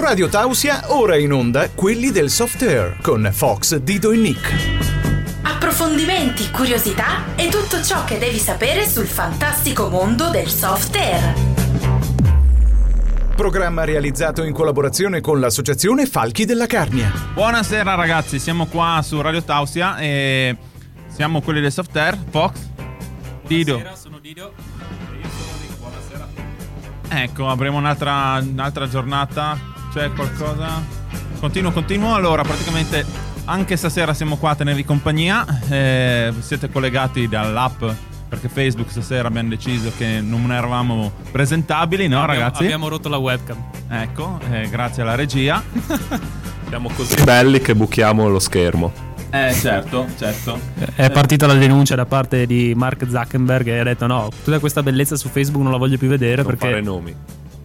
Su Radio Tausia, ora in onda quelli del soft air con Fox, Dido e Nick. Approfondimenti, curiosità e tutto ciò che devi sapere sul fantastico mondo del soft air. Programma realizzato in collaborazione con l'associazione Falchi della Carnia. Buonasera ragazzi, siamo qua su Radio Tausia e siamo quelli del soft air. Fox, Dido. Buonasera, sono Dido. E io sono Nick, buonasera. Ecco, avremo un'altra, un'altra giornata. C'è qualcosa? Continuo, continuo. Allora, praticamente anche stasera siamo qua a tenervi compagnia. Eh, siete collegati dall'app perché Facebook stasera abbiamo deciso che non eravamo presentabili, no Abbiamo- ragazzi? Abbiamo rotto la webcam. Ecco, eh, grazie alla regia. Siamo così belli che buchiamo lo schermo. Eh, certo, certo. È partita la denuncia da parte di Mark Zuckerberg che ha detto no, tutta questa bellezza su Facebook non la voglio più vedere Non fare perché... nomi.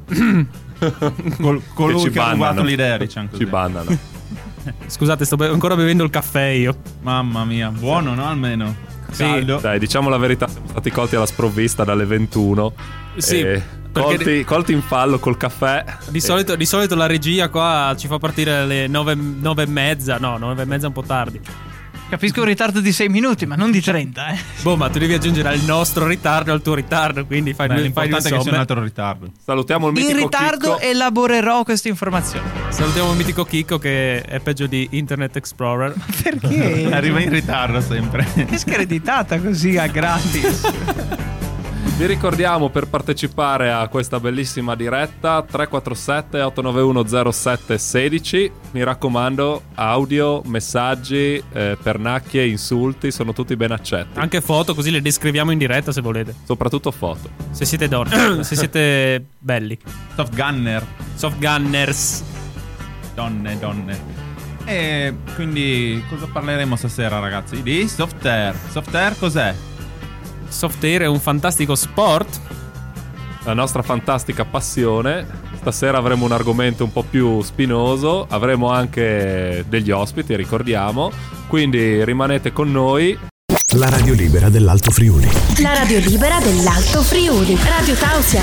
Col, colui ci che, ha rubato l'idea, diciamo così. Ci bannano. Scusate, sto be- ancora bevendo il caffè io. Mamma mia, buono, no? Almeno. Sì. Caldo. Dai, diciamo la verità, siamo stati colti alla sprovvista dalle 21. Sì, e perché colti, colti in fallo col caffè. Di E- solito, di solito la regia qua ci fa partire alle nove, nove e mezza. No, nove e mezza è un po' tardi. Capisco un ritardo di 6 minuti, ma non di 30, eh. Boh, ma tu devi aggiungere al nostro ritardo al tuo ritardo, quindi fai Beh, due fai l'importante è che sia un altro ritardo. Salutiamo il In mitico ritardo Chicco. elaborerò questa informazione. Salutiamo il mitico Chicco che è peggio di Internet Explorer. Perché? Arriva in ritardo sempre. Che screditata così a gratis. Vi ricordiamo per partecipare a questa bellissima diretta 347 891 0716. Mi raccomando, audio, messaggi, eh, pernacchie, insulti sono tutti ben accetti. Anche foto, così le descriviamo in diretta se volete. Soprattutto foto. Se siete donne, se siete belli. Soft Gunner. Soft gunners. Donne, donne. E quindi cosa parleremo stasera, ragazzi? Di soft air. Soft air cos'è? Soft air è un fantastico sport. La nostra fantastica passione. Stasera avremo un argomento un po' più spinoso. Avremo anche degli ospiti, ricordiamo. Quindi rimanete con noi. La radio libera dell'Alto Friuli. La radio libera dell'Alto Friuli. Radio Tausia.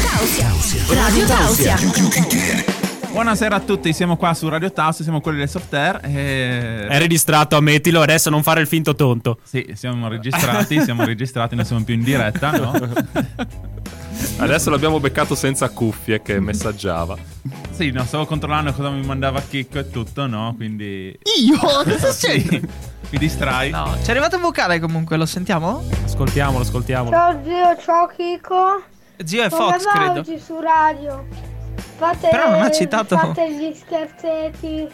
Radio Tausia. Buonasera a tutti, siamo qua su Radio Taos, siamo quelli del soft air. E... È registrato, ammettilo, adesso non fare il finto tonto. Sì, siamo registrati, siamo registrati, non siamo più in diretta, no? Adesso l'abbiamo beccato senza cuffie che messaggiava. Sì, no, stavo controllando cosa mi mandava Chicco e tutto, no? Quindi... Io? Cosa? Sì, mi distrai. No, ci è arrivato un vocale comunque, lo sentiamo? Ascoltiamolo, ascoltiamolo. Ciao zio, ciao Chico. Zio è Come Fox, credo. oggi su radio? Fate, Però non ha citato- Fate gli scherzetti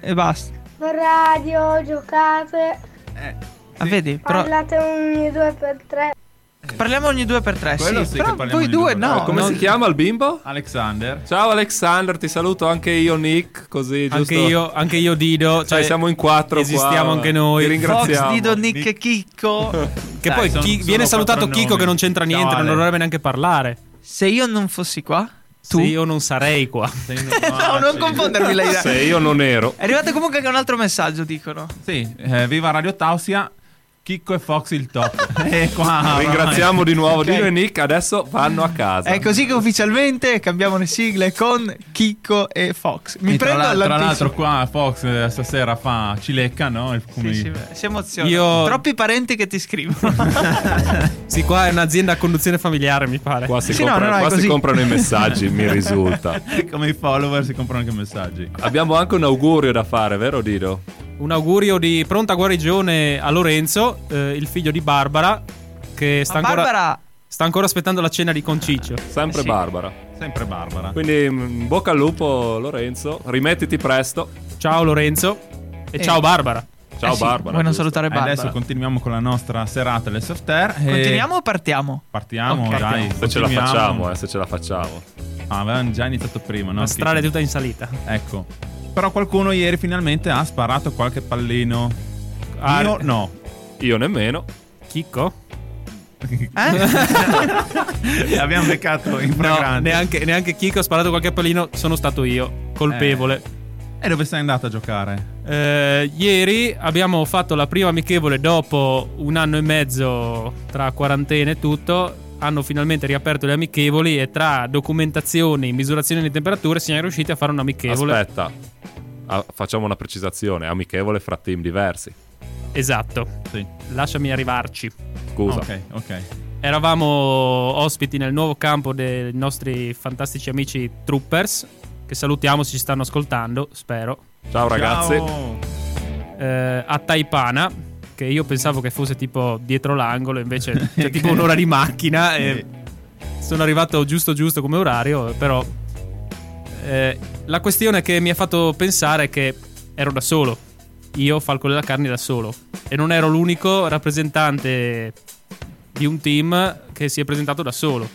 E basta. radio, giocate, Ah, vedi? Però parlate ogni due per tre. parliamo ogni due per tre, Quello sì. sì Però voi due no. Come non- si chiama il bimbo? Alexander. Ciao Alexander, ti saluto anche io Nick, così giusto. Anche io, anche io Dido. Cioè, siamo in quattro Esistiamo qua. anche noi. Ti ringraziamo. Fox, Dido, Nick e Chicco. Che Dai, poi sono- chi- sono viene salutato nomi. che non c'entra Ciao, niente, non Ale. dovrebbe neanche parlare. Se io non fossi qua, tu... Se io non sarei qua. No, non confondermi le idee. Se io non ero. È arrivato comunque anche un altro messaggio, dicono. Sì, eh, viva Radio Tausia, Chicco e Fox il top. e qua Ringraziamo di nuovo Ok. Dino e Nick, adesso vanno a casa. È così che ufficialmente cambiamo le sigle con Chicco e Fox. Mi E tra, prendo tra all'anticipo. l'altro qua Fox eh, stasera fa cilecca, no? Il- come- Sì, sì, si emoziona. Io- Troppi parenti che ti scrivono. Sì, qua è un'azienda a conduzione familiare, mi pare. Qua si, Sì, compra- no, qua si comprano i messaggi, mi risulta. come i follower si comprano anche messaggi. Abbiamo anche un augurio da fare, vero Dido? Un augurio di pronta guarigione a Lorenzo, eh, il figlio di Barbara, che sta ancora, Barbara, sta ancora aspettando la cena di Conciccio. Sempre Eh sì. Barbara. Sempre Barbara. Quindi mm, bocca al lupo Lorenzo, rimettiti presto. Ciao Lorenzo e Eh. ciao Barbara. Ciao eh sì, Barbara. Vuoi non salutare E Barbara? adesso continuiamo con la nostra serata del soft air. e Continuiamo o partiamo? Partiamo, Ok. dai. Se ce la facciamo, eh, se ce la facciamo. Ah, avevamo già iniziato prima, no? La strada è tutta in salita. Ecco. Però qualcuno ieri finalmente ha sparato qualche pallino. Ah, Io no. Io nemmeno. Chicco? Eh? L'abbiamo beccato in No, neanche, neanche Chicco ha sparato qualche pallino, sono stato io, colpevole. E dove sei andato a giocare? Eh, ieri abbiamo fatto la prima amichevole dopo un anno e mezzo tra quarantena e tutto hanno finalmente riaperto le amichevoli e tra documentazioni, misurazioni di temperature siamo riusciti a fare un amichevole. Aspetta, Ah, facciamo una precisazione: amichevole fra team diversi. Esatto. Sì. Lasciami arrivarci. Scusa. Ok, ok. Eravamo ospiti nel nuovo campo dei nostri fantastici amici Troopers, che salutiamo se ci stanno ascoltando, spero. Ciao ragazzi. Ciao. Eh, a Taipana, che io pensavo che fosse tipo dietro l'angolo, invece c'è tipo un'ora di macchina e sono arrivato giusto giusto come orario, però eh, la questione che mi ha fatto pensare è che ero da solo. Io, Falco della Carne, da solo. E non ero l'unico rappresentante di un team che si è presentato da solo.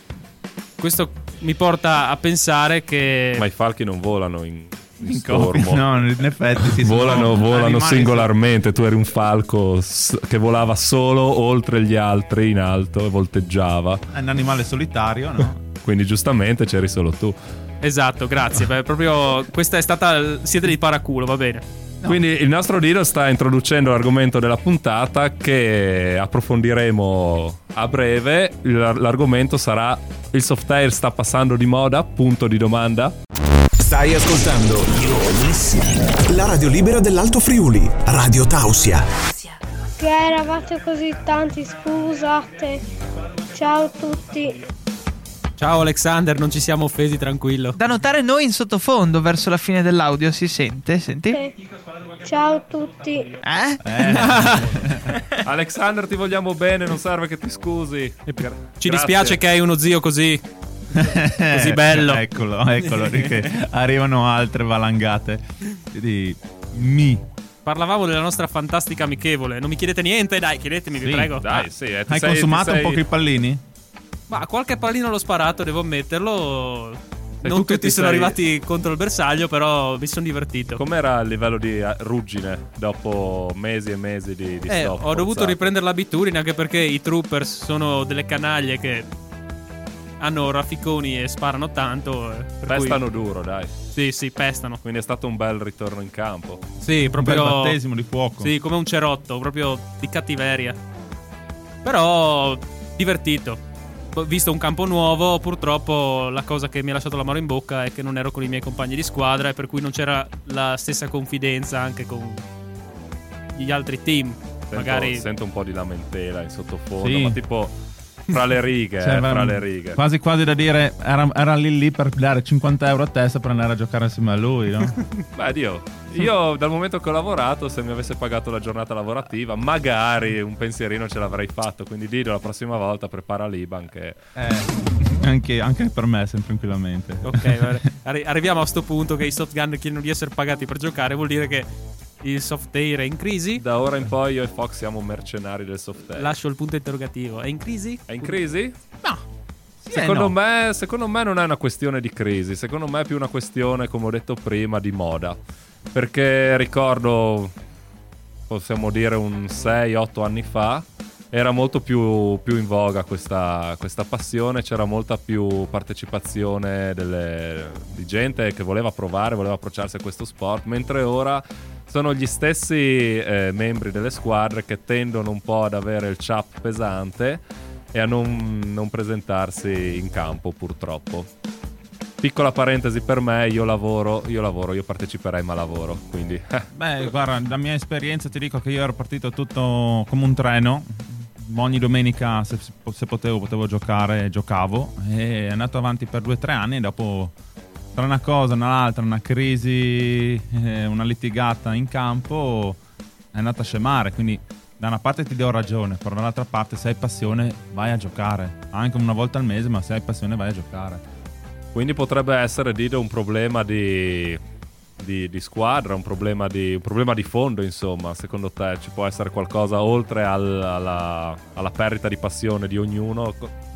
Questo mi porta a pensare che... Ma i falchi non volano In stormo. no, in effetti sì, sono Volano, volano singolarmente. Tu eri un falco che volava solo oltre gli altri in alto e volteggiava. È un animale solitario, no? Quindi giustamente c'eri solo tu. Esatto, grazie. Beh, proprio questa è stata... Siete di paraculo, va bene. Quindi il nostro Dino sta introducendo l'argomento della puntata che approfondiremo a breve. L'argomento sarà il software sta passando di moda? Punto di domanda. Stai ascoltando la radio libera dell'Alto Friuli, Radio Tausia. Che eravate così tanti, scusate. Ciao a tutti. Ciao Alexander, non ci siamo offesi, tranquillo. Da notare noi in sottofondo verso la fine dell'audio si sente, senti? Eh, Ciao a tutti. Eh? Alexander, ti vogliamo bene, non serve che ti scusi. Ci grazie. dispiace che hai uno zio così. Così bello. eccolo, eccolo, che arrivano altre valangate di mi. Parlavamo della nostra fantastica amichevole. Non mi chiedete niente? Dai, chiedetemi, vi Sì, prego. Dai, sì, eh, Hai sei- consumato sei- un po' i pallini? Ma qualche pallino l'ho sparato, devo ammetterlo. E non tutti ti sono sei- arrivati contro il bersaglio, però mi sono divertito. Com'era il livello di eh, ruggine dopo mesi e mesi di, di Eh, stop ho dovuto forzato? riprendere l'abitudine anche perché i troopers sono delle canaglie che hanno rafficoni e sparano tanto. eh, per cui- Pestano duro, dai. Sì, sì, pestano. Quindi è stato un bel ritorno in campo. Sì, Un bel proprio. battesimo di fuoco. Sì, come un cerotto, proprio di cattiveria. Però divertito. Visto un campo nuovo, purtroppo la cosa che mi ha lasciato l'amaro in bocca è che non ero con i miei compagni di squadra e per cui non c'era la stessa confidenza anche con gli altri team. Sento, Magari sento un po' di lamentela in sottofondo, Sì. ma tipo fra le righe, Cioè, eh, fra le righe. Quasi quasi da dire, era, era lì lì per dare 50 euro a testa per andare a giocare insieme a lui, no? Beh, Dio, io dal momento che ho lavorato, se mi avesse pagato la giornata lavorativa, magari un pensierino ce l'avrei fatto. Quindi Dido, la prossima volta prepara l'Iban che... Eh, anche, anche per me, sempre tranquillamente. Ok. Arri- arriviamo a sto punto che i softgun chiedono di essere pagati per giocare, vuol dire che il software è in crisi. Da ora in poi io e Fox siamo mercenari del software. Lascio il punto interrogativo. È in crisi? È in crisi? E Secondo, no. me, secondo me non è una questione di crisi, secondo me è più una questione, come ho detto prima, di moda. Perché ricordo, possiamo dire un 6-8 anni fa, era molto più, più in voga questa, questa passione, c'era molta più partecipazione delle- di gente che voleva provare, voleva approcciarsi a questo sport, mentre ora sono gli stessi eh, membri delle squadre che tendono un po' ad avere il chap pesante e a non, non presentarsi in campo purtroppo. Piccola parentesi per me, io lavoro, io lavoro, io parteciperei ma lavoro, quindi eh, Beh, guarda, da mia esperienza ti dico che io ero partito tutto come un treno. Ogni domenica, se, se potevo, potevo giocare, giocavo. E è andato avanti per due o tre anni. E dopo, tra una cosa e un'altra, una crisi, eh, una litigata in campo, è andata a scemare. Quindi, da una parte ti do ragione, però dall'altra parte, se hai passione, vai a giocare. Anche una volta al mese, ma se hai passione, vai a giocare. Quindi potrebbe essere, Dido, un problema di, di- di squadra, un problema di, un problema di fondo, insomma. Secondo te ci può essere qualcosa oltre al- alla, alla perdita di passione di ognuno?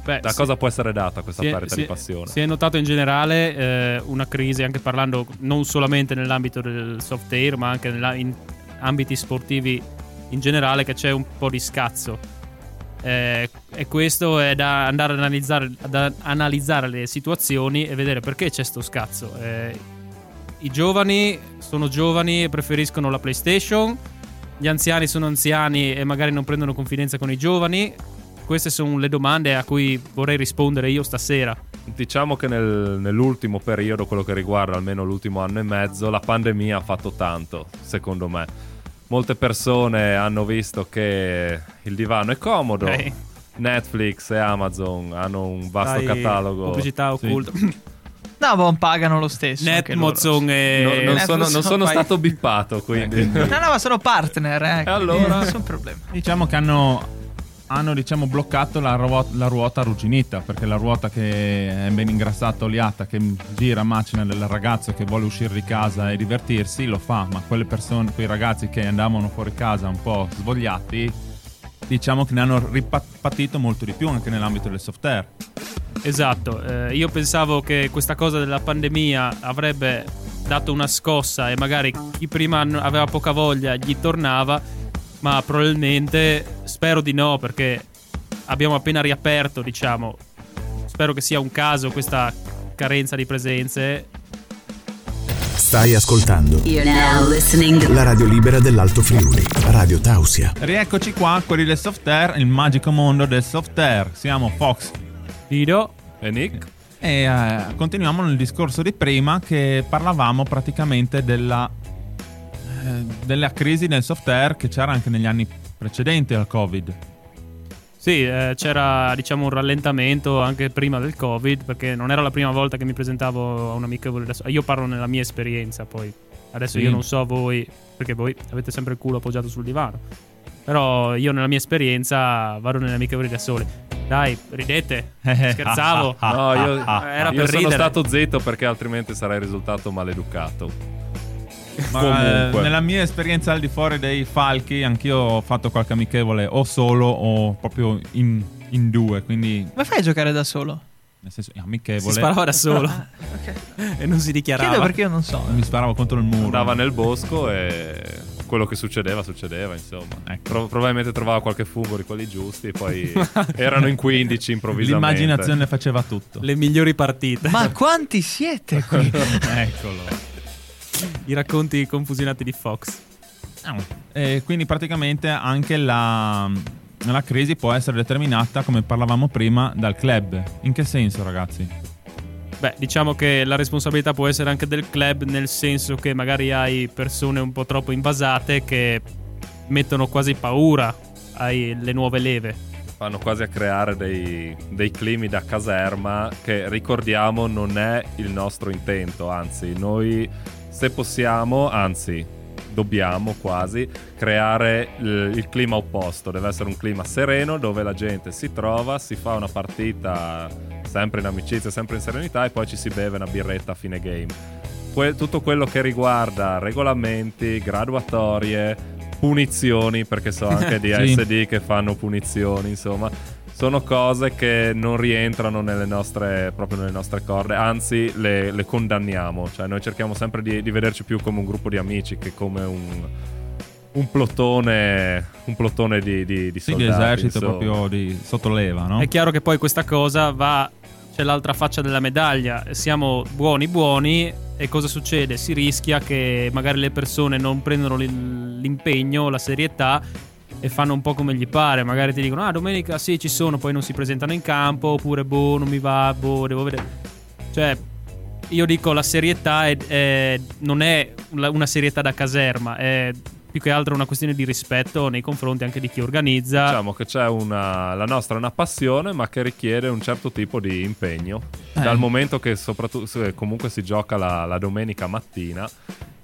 Beh, Da sì. cosa può essere data questa Si si di passione? Si è notato in generale eh, una crisi, anche parlando non solamente nell'ambito del soft air, ma anche in ambiti sportivi in generale, che c'è un po' di scazzo. Eh, e questo è da andare ad analizzare, ad analizzare le situazioni e vedere perché c'è sto scazzo. Eh, I giovani sono giovani e preferiscono la PlayStation, gli anziani sono anziani e magari non prendono confidenza con i giovani. Queste sono le domande a cui vorrei rispondere io stasera. Diciamo che nel- nell'ultimo periodo, quello che riguarda almeno l'ultimo anno e mezzo, la pandemia ha fatto tanto, secondo me. Molte persone hanno visto che il divano è comodo. Ok. Netflix e Amazon hanno un vasto Dai, catalogo. Pubblicità Sì. occulta. No, boh, pagano lo stesso. Netmozon e... No, non sono, non sono stato bippato, quindi. No, no, ma sono partner, eh. E allora? Nessun problema. Diciamo che hanno, hanno diciamo, bloccato la, ruo- la ruota arrugginita, perché la ruota che è ben ingrassata, oliata, che gira macina del ragazzo che vuole uscire di casa e divertirsi, lo fa, ma quelle persone, quei ragazzi che andavano fuori casa un po' svogliati, diciamo che ne hanno ripatito molto di più anche nell'ambito del software. Esatto, eh, io pensavo che questa cosa della pandemia avrebbe dato una scossa e magari chi prima aveva poca voglia gli tornava, ma probabilmente spero di no perché abbiamo appena riaperto, diciamo. Spero che sia un caso questa carenza di presenze. Stai ascoltando la radio libera dell'Alto Friuli, Radio Tausia. Rieccoci qua, quelli del software, il magico mondo del software. Siamo Fox Lido, E Nick? E eh, continuiamo nel discorso di prima che parlavamo praticamente della, della crisi del software che c'era anche negli anni precedenti al Covid. Sì, eh, c'era diciamo un rallentamento anche prima del Covid, perché non era la prima volta che mi presentavo a un amichevole da solo. Io parlo nella mia esperienza, poi adesso Sì. io non so voi, perché voi avete sempre il culo appoggiato sul divano. Però io nella mia esperienza vado nelle amichevoli da soli. Dai, ridete. Scherzavo. No, io, Era io per sono ridere. stato zitto perché altrimenti sarei risultato maleducato. Ma Comunque. eh, nella mia esperienza al di fuori dei falchi, anch'io ho fatto qualche amichevole o solo o proprio in, in due, quindi Come fai a giocare da solo? nel senso Si amichevole. sparava da solo Ah, ok. e non si dichiarava. Chiedo perché io non so. Mi sparavo contro il muro. Andava nel bosco e quello che succedeva, succedeva, insomma. Ecco. Pro- probabilmente trovava qualche fungo di quelli giusti e poi erano in 15 improvvisamente. L'immaginazione faceva tutto. Le migliori partite. Ma quanti siete qui? Eccolo. I racconti confusionati di Fox. E quindi praticamente anche la, la crisi può essere determinata, come parlavamo prima, dal club. In che senso, ragazzi? Beh, diciamo che la responsabilità può essere anche del club, nel senso che magari hai persone un po' troppo invasate che mettono quasi paura alle nuove leve. Fanno quasi a creare dei, dei climi da caserma che ricordiamo non è il nostro intento, anzi noi se possiamo, anzi dobbiamo quasi creare il, il clima opposto, deve essere un clima sereno dove la gente si trova, si fa una partita sempre in amicizia, sempre in serenità e poi ci si beve una birretta a fine game. Que- tutto quello che riguarda regolamenti, graduatorie, punizioni, perché so anche di Sì. SD che fanno punizioni, insomma, sono cose che non rientrano nelle nostre, proprio nelle nostre corde, anzi le, le condanniamo, cioè noi cerchiamo sempre di, di vederci più come un gruppo di amici che come un, un plotone, un plotone di, di, di Sì, di soldati. esercito insomma. proprio di sottoleva, no? È chiaro che poi questa cosa va. C'è l'altra faccia della medaglia. Siamo buoni, buoni. E cosa succede? Si rischia che magari le persone non prendono l'im- l'impegno, la serietà e fanno un po' come gli pare. Magari ti dicono: Ah, domenica sì, ci sono, poi non si presentano in campo. Oppure, boh, non mi va, boh, devo vedere. Cioè, io dico la serietà è- è- non è una serietà da caserma, è più che altro una questione di rispetto nei confronti anche di chi organizza. Diciamo che c'è una. La nostra è una passione, ma che richiede un certo tipo di impegno. Eh. Dal momento che soprattutto comunque si gioca la, la domenica mattina.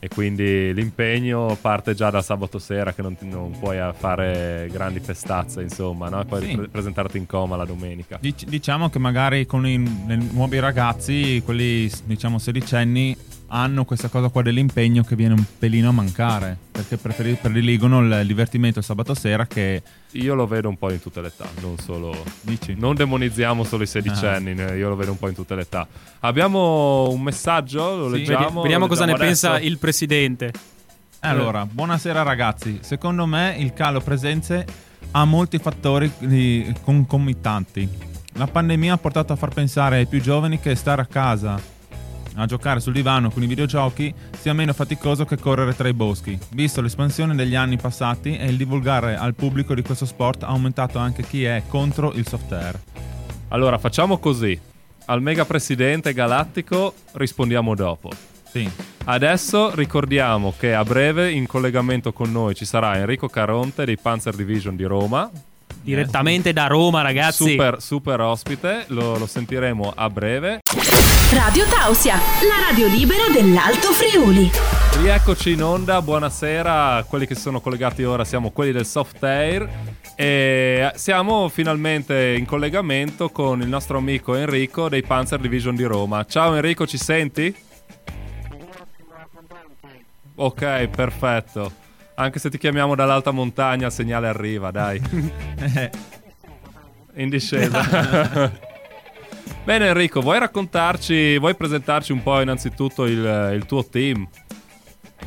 E quindi l'impegno parte già da sabato sera che non, ti- non puoi eh, fare grandi festazze, insomma, no? E poi Sì. pre- presentarti in coma la domenica. Dic- diciamo che magari con i, nuovi ragazzi, quelli diciamo sedicenni, hanno questa cosa qua dell'impegno che viene un pelino a mancare. Perché preferi- prediligono il divertimento il sabato sera che Io lo vedo un po' in tutte le età, non solo. dici. Non demonizziamo solo i sedicenni, ne- io lo vedo un po' in tutte le età. Abbiamo un messaggio, lo Sì. leggiamo. Vedi- vediamo lo cosa ne leggiamo pensa adesso? il presidente. Allora, buonasera ragazzi. Secondo me il calo presenze ha molti fattori concomitanti. La pandemia ha portato a far pensare ai più giovani che stare a casa a giocare sul divano con i videogiochi sia meno faticoso che correre tra i boschi, visto l'espansione degli anni passati e il divulgare al pubblico di questo sport ha aumentato anche chi è contro il soft air. Allora, facciamo così. Al mega presidente galattico rispondiamo dopo. Sì. Adesso ricordiamo che a breve in collegamento con noi ci sarà Enrico Caronte dei Panzer Division di Roma. Direttamente da Roma, ragazzi. Super, super ospite, lo, lo sentiremo a breve. Radio Tausia, la radio libera dell'Alto Friuli. Rieccoci in onda, buonasera. Quelli che si sono collegati ora siamo quelli del Soft Air. E siamo finalmente in collegamento con il nostro amico Enrico dei Panzer Division di Roma. Ciao Enrico, ci senti? Ok, perfetto. Anche se ti chiamiamo dall'alta montagna, il segnale arriva, dai. In discesa. Bene Enrico, vuoi raccontarci, vuoi presentarci un po' innanzitutto il, il tuo team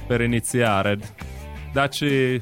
per iniziare? Dacci...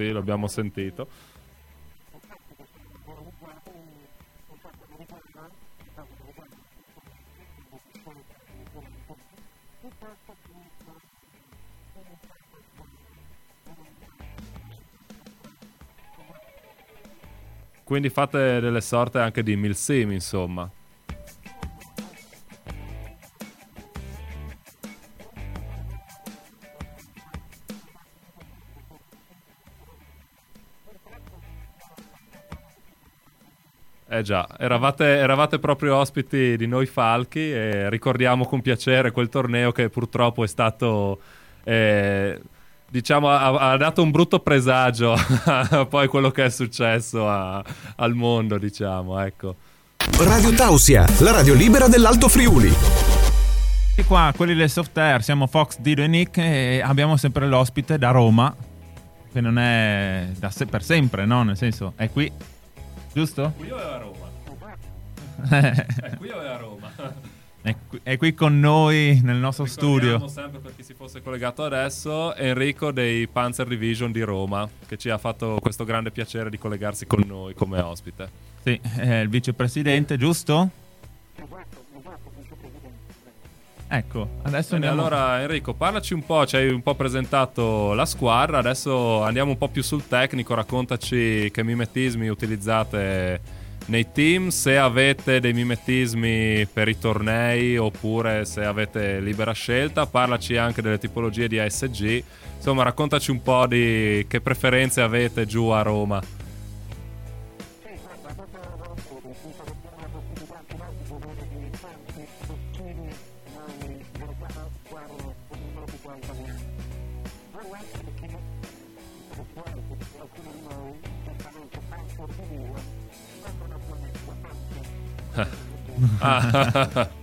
Sì, l'abbiamo sentito. Quindi fate delle sorte anche di milsim, insomma. Eh già, eravate, eravate proprio ospiti di noi Falchi e ricordiamo con piacere quel torneo che purtroppo è stato... Eh, diciamo, ha, ha, dato un brutto presagio a poi quello che è successo a, al mondo, diciamo, ecco. Radio Tausia, la radio libera dell'Alto Friuli. E qua, quelli del soft air, siamo Fox, Dido e Nick e abbiamo sempre l'ospite da Roma, che non è da se- per sempre, no? Nel senso, è qui, giusto? Qui o è a Roma? è qui o è a Roma? È qui, è qui con noi nel nostro Ricordiamo studio. sempre per chi si fosse collegato adesso, Enrico dei Panzer Division di Roma, che ci ha fatto questo grande piacere di collegarsi con noi come ospite. Sì, è il vicepresidente, giusto? Ecco, adesso Bene, andiamo. allora Enrico, parlaci un po', ci hai un po' presentato la squadra, adesso andiamo un po' più sul tecnico, raccontaci che mimetismi utilizzate nei team, se avete dei mimetismi per i tornei oppure se avete libera scelta, parlaci anche delle tipologie di ASG, insomma raccontaci un po' di che preferenze avete giù a Roma. uh,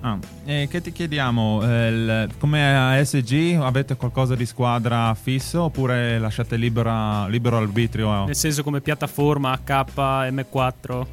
Ah, che ti chiediamo? eh, come ASG avete qualcosa di squadra fisso oppure lasciate libera- libero arbitrio? Nel senso come piattaforma H, M4.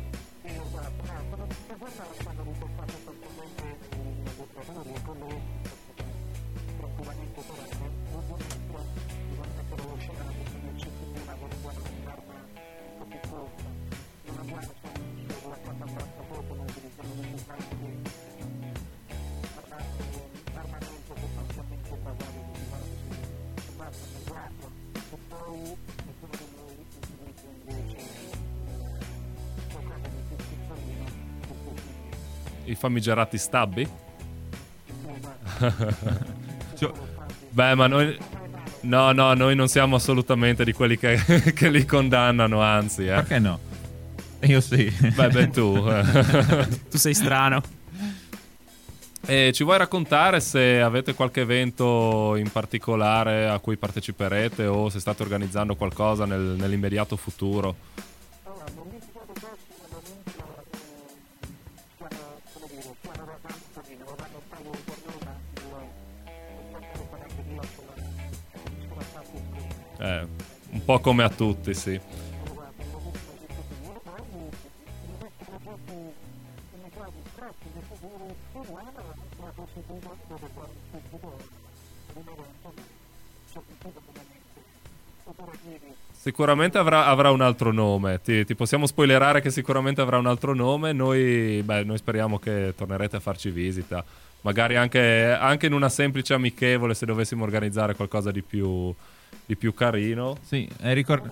I famigerati stabbi? Cioè, Beh, ma noi. No, no, noi non siamo assolutamente di quelli che, che li condannano, anzi, eh. perché no? Io sì. Beh, beh, tu. Tu sei strano. E ci vuoi raccontare se avete qualche evento in particolare a cui parteciperete o se state organizzando qualcosa nel- nell'immediato futuro? Po' come a tutti, sì. Sicuramente avrà, avrà un altro nome. Ti, ti possiamo spoilerare che sicuramente avrà un altro nome. Noi, beh, noi speriamo che tornerete a farci visita. Magari anche, anche in una semplice amichevole se dovessimo organizzare qualcosa di più, di più carino. Sì, e ricor-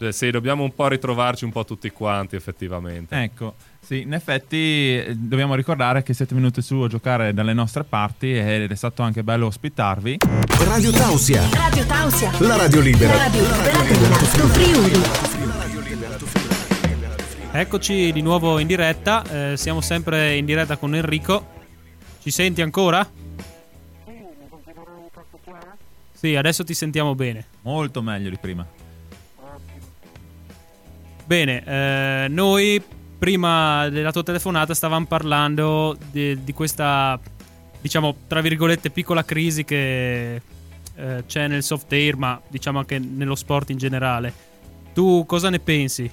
Eh, Sì, dobbiamo un po' ritrovarci un po' tutti quanti, effettivamente. Ecco, sì, in effetti eh, dobbiamo ricordare che siete venuti su a giocare dalle nostre parti ed è stato anche bello ospitarvi. Radio Tausia, Radio Tausia. la radio libera. La radio libera dell'Alto Friuli. Eccoci di nuovo in diretta. eh, siamo sempre in diretta con Enrico. Ci senti ancora? Sì, adesso ti sentiamo bene. Molto meglio di prima. Bene, eh, noi prima della tua telefonata stavamo parlando di, di questa, diciamo, tra virgolette, piccola crisi che eh, c'è nel soft air, ma diciamo anche nello sport in generale. Tu cosa ne pensi?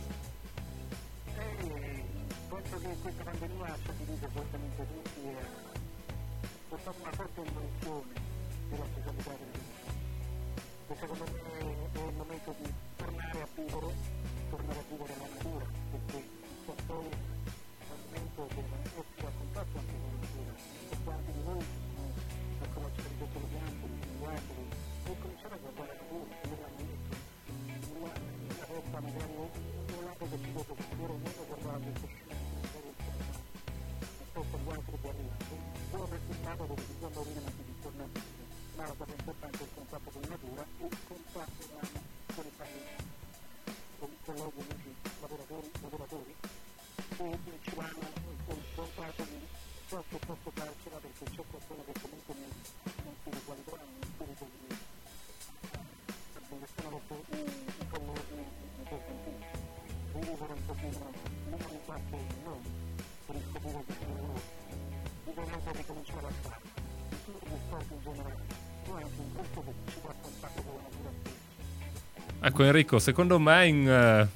Ecco Enrico, secondo me in, eh,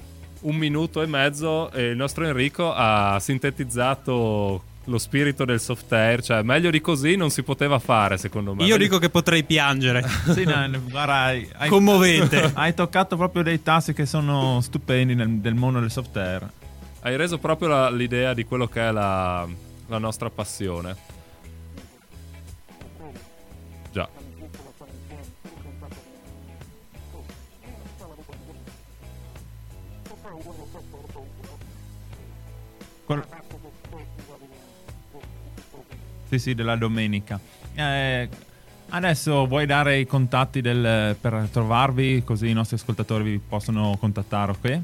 un minuto e mezzo e il nostro Enrico ha sintetizzato lo spirito del soft air, cioè meglio di così non si poteva fare secondo me. Io dico che potrei piangere. Sì, no, guarda, hai, Commovente. Hai toccato proprio dei tassi che sono stupendi nel, del mondo del soft air. Hai reso proprio la- l'idea di quello che è la, la nostra passione. Col- Sì, sì, della domenica. Eh, adesso vuoi dare i contatti del- per trovarvi così i nostri ascoltatori vi possono contattare, ok?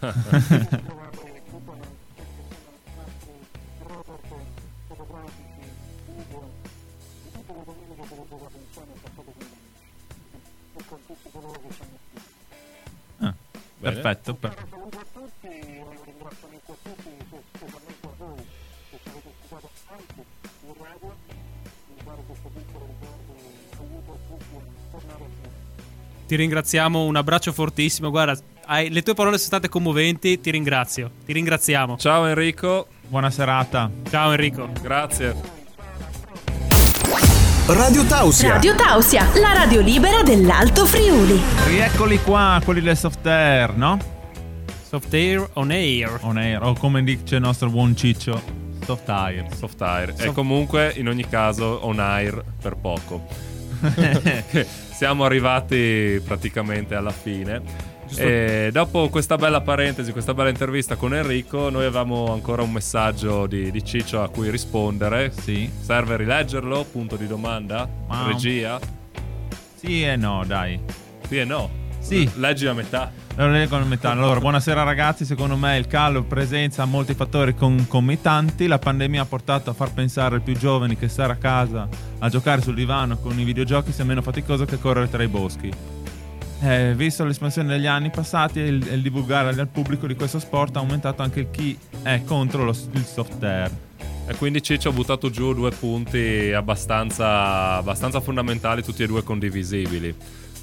Ti ringraziamo, un abbraccio fortissimo. Guarda, hai- le tue parole sono state commoventi. Ti ringrazio. Ti ringraziamo. Ciao Enrico, Buona serata. Ciao Enrico. grazie. Radio Tausia. Radio Tausia, la radio libera dell'Alto Friuli. Rieccoli qua, quelli del soft air, no? Soft Air on Air. On air, o come dice il nostro buon Ciccio, soft air. Soft air. E Soft- comunque in ogni caso on air per poco. Siamo arrivati praticamente alla fine. E dopo questa bella parentesi, questa bella intervista con Enrico, noi avevamo ancora un messaggio di, di Ciccio a cui rispondere. Sì. Serve rileggerlo? Punto di domanda? Ma- Regia? Sì e no, dai. Sì e no. Sì. Leggi la metà. Lo leggo in metà. Allora, buonasera ragazzi. Secondo me il calo presenza molti fattori concomitanti. La pandemia ha portato a far pensare ai più giovani che stare a casa a giocare sul divano con i videogiochi sia meno faticoso che correre tra i boschi. Eh, visto l'espansione degli anni passati e il, il divulgare al pubblico di questo sport, ha aumentato anche chi è contro lo, il soft air. E quindi Ciccio ha buttato giù due punti abbastanza, abbastanza fondamentali, tutti e due condivisibili.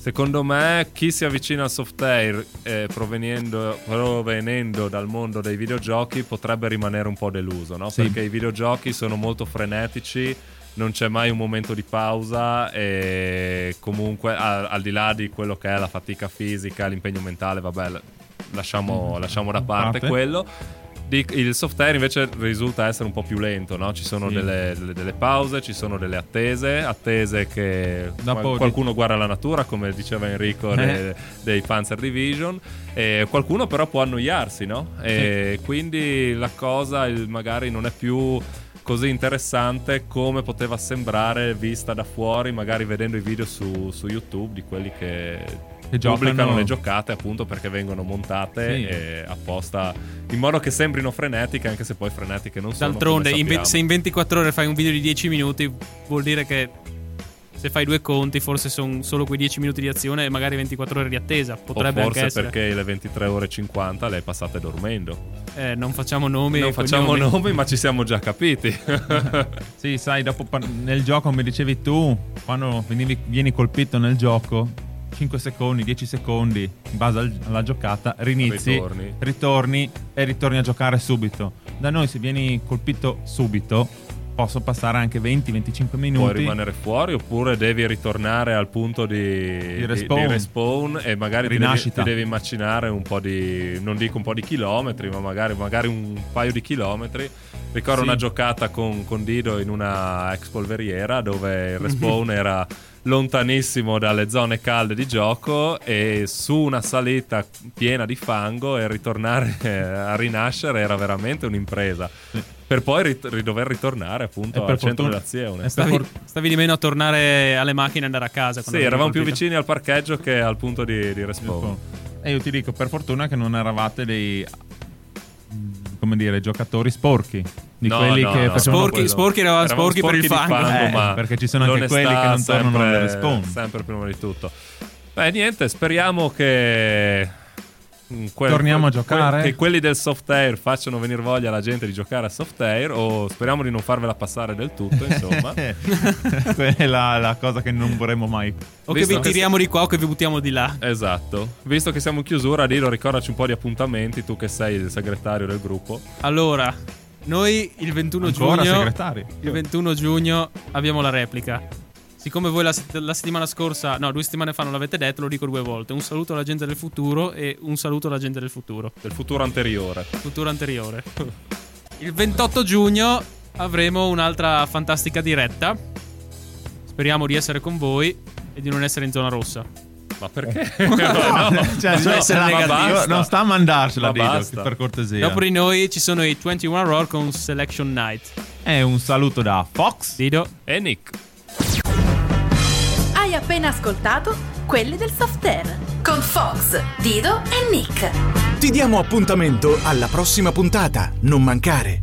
Secondo me chi si avvicina al soft air eh, proveniendo, provenendo dal mondo dei videogiochi potrebbe rimanere un po' deluso, no? Sì. Perché i videogiochi sono molto frenetici, non c'è mai un momento di pausa e comunque al, al di là di quello che è la fatica fisica, l'impegno mentale, vabbè, lasciamo, lasciamo da parte, Parte. quello. Di- il soft air invece risulta essere un po' più lento, no? Ci sono Sì. delle, delle- delle pause, ci sono delle attese, attese che Dopo qual- di- qualcuno guarda la natura, come diceva Enrico Eh. de- dei Panzer Division, e qualcuno però può annoiarsi, no? E quindi la cosa il- magari non è più così interessante come poteva sembrare vista da fuori, magari vedendo i video su, su YouTube di quelli che, Che giocano- pubblicano le giocate appunto perché vengono montate Sì. e apposta in modo che sembrino frenetiche anche se poi frenetiche non sono D'altronde, ve- sappiamo. se in 24 ore fai un video di 10 minuti, vuol dire che se fai due conti, forse sono solo quei 10 minuti di azione e magari 24 ore di attesa. o Potrebbe forse anche essere. perché le 23 ore e 50 le hai passate dormendo Eh, non facciamo nomi. non facciamo cognomi. nomi ma ci siamo già capiti Sì, sai, dopo par- nel gioco, come dicevi tu, quando venivi- vieni colpito nel gioco, 5 secondi, 10 secondi, in base al- alla giocata, rinizi, Ritorni. ritorni e ritorni a giocare subito. Da noi, se vieni colpito subito, posso passare anche 20-25 minuti. puoi rimanere fuori oppure devi ritornare al punto di, di- respawn. di respawn e magari ti devi, ti devi immaginare un po' di non dico un po' di chilometri ma magari, magari un paio di chilometri ricordo Sì. una giocata con, con Dido in una ex polveriera dove il respawn era lontanissimo dalle zone calde di gioco e su una salita piena di fango e ritornare a rinascere era veramente un'impresa per poi rit- ri- dover ritornare appunto E al centro fortuna- dell'azione e per Stavi, for- stavi di meno a tornare alle macchine e andare a casa. sì, eravamo più vicini al parcheggio che al punto di, di respawn. E io ti dico, per fortuna che non eravate dei, mm, come dire, giocatori sporchi. Di No, quelli no, che no. facevano Sporchi- sporchi eravamo sporchi per il di fango. Eh, ma perché ci sono anche quelli che non tornano sempre- al respawn. Sempre prima di tutto. Beh, niente, speriamo che que- Torniamo a que- giocare? Che quelli del soft air facciano venire voglia alla gente di giocare a soft air o speriamo di non farvela passare del tutto, insomma. Quella è la cosa che non vorremmo mai. O che Visto vi che- tiriamo di qua o che vi buttiamo di là. Esatto. Visto che siamo in chiusura, Lilo, ricordaci un po' di appuntamenti, tu che sei il segretario del gruppo. Allora, noi il 21 Ancora giugno. segretario. Il 21 giugno abbiamo la replica. Siccome voi la, la settimana scorsa, no, due settimane fa non l'avete detto, lo dico due volte. Un saluto alla gente del futuro e un saluto alla gente del futuro. Del futuro anteriore. Futuro anteriore. Il 28 giugno avremo un'altra fantastica diretta. Speriamo di essere con voi e di non essere in zona rossa. Ma perché? Cioè, Bisogna no, essere ma negativi. basta. Non sta a mandarsela, Ma Dido, basta. per cortesia. Dopo di noi ci sono i 21 Roar con Selection Night. È un saluto da Fox. Dido. e Nick. Appena ascoltato quelli del soft con Fox, Dido e Nick. Ti diamo appuntamento alla prossima puntata. Non mancare.